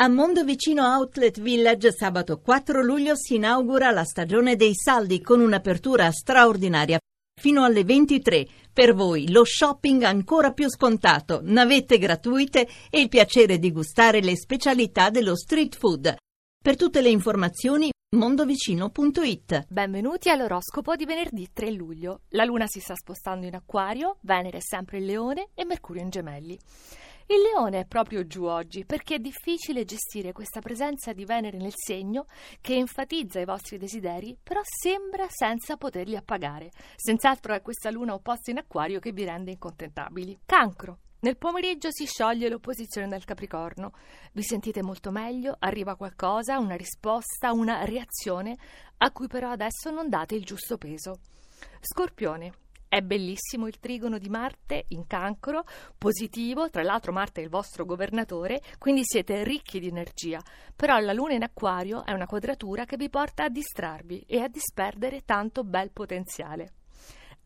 A Mondovicino Outlet Village sabato 4 luglio si inaugura la stagione dei saldi con un'apertura straordinaria fino alle 23. Per voi lo shopping ancora più scontato, navette gratuite e il piacere di gustare le specialità dello street food. Per tutte le informazioni mondovicino.it. Benvenuti all'oroscopo di venerdì 3 luglio. La luna si sta spostando in acquario, Venere è sempre in leone e Mercurio in gemelli. Il leone è proprio giù oggi perché è difficile gestire questa presenza di Venere nel segno che enfatizza i vostri desideri, però sembra senza poterli appagare. Senz'altro è questa luna opposta in acquario che vi rende incontentabili. Cancro. Nel pomeriggio si scioglie l'opposizione del Capricorno. Vi sentite molto meglio, arriva qualcosa, una risposta, una reazione, a cui però adesso non date il giusto peso. Scorpione. È bellissimo il trigono di Marte in cancro, positivo, tra l'altro Marte è il vostro governatore, quindi siete ricchi di energia, però la luna in acquario è una quadratura che vi porta a distrarvi e a disperdere tanto bel potenziale.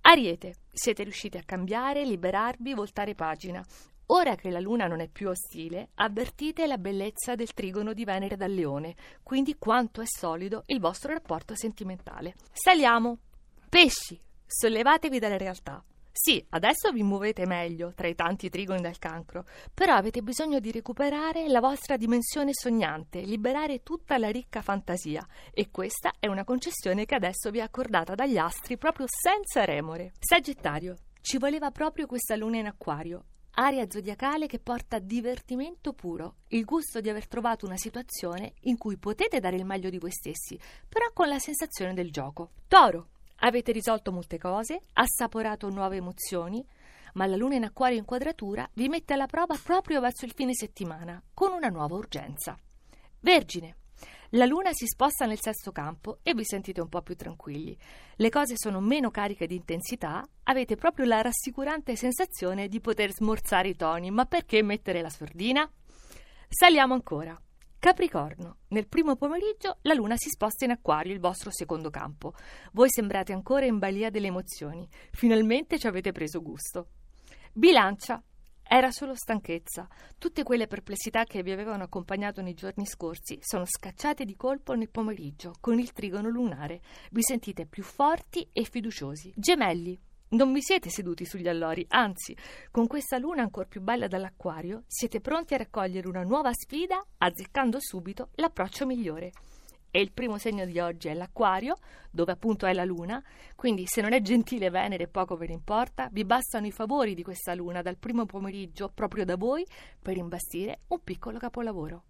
Ariete, siete riusciti a cambiare, liberarvi, voltare pagina. Ora che la luna non è più ostile, avvertite la bellezza del trigono di Venere dal leone, quindi quanto è solido il vostro rapporto sentimentale. Saliamo. Pesci, Sollevatevi dalla realtà. Sì, adesso vi muovete meglio tra i tanti trigoni del cancro, però avete bisogno di recuperare la vostra dimensione sognante, liberare tutta la ricca fantasia e questa è una concessione che adesso vi è accordata dagli astri proprio senza remore. Sagittario, ci voleva proprio questa luna in acquario, aria zodiacale che porta divertimento puro, il gusto di aver trovato una situazione in cui potete dare il meglio di voi stessi, però con la sensazione del gioco. Toro, Avete risolto molte cose, assaporato nuove emozioni, ma la luna in acquario in quadratura vi mette alla prova proprio verso il fine settimana, con una nuova urgenza. Vergine. La luna si sposta nel sesto campo e vi sentite un po' più tranquilli. Le cose sono meno cariche di intensità, avete proprio la rassicurante sensazione di poter smorzare i toni, ma perché mettere la sordina? Saliamo ancora. Capricorno, nel primo pomeriggio la luna si sposta in acquario, il vostro secondo campo. Voi sembrate ancora in balia delle emozioni. Finalmente ci avete preso gusto. Bilancia, era solo stanchezza. Tutte quelle perplessità che vi avevano accompagnato nei giorni scorsi sono scacciate di colpo nel pomeriggio con il trigono lunare. Vi sentite più forti e fiduciosi. Gemelli, non vi siete seduti sugli allori, anzi, con questa luna ancora più bella dall'acquario, siete pronti a raccogliere una nuova sfida, azzeccando subito l'approccio migliore. E il primo segno di oggi è l'acquario, dove appunto è la luna, quindi se non è gentile Venere poco ve ne importa, vi bastano i favori di questa luna dal primo pomeriggio proprio da voi per imbastire un piccolo capolavoro.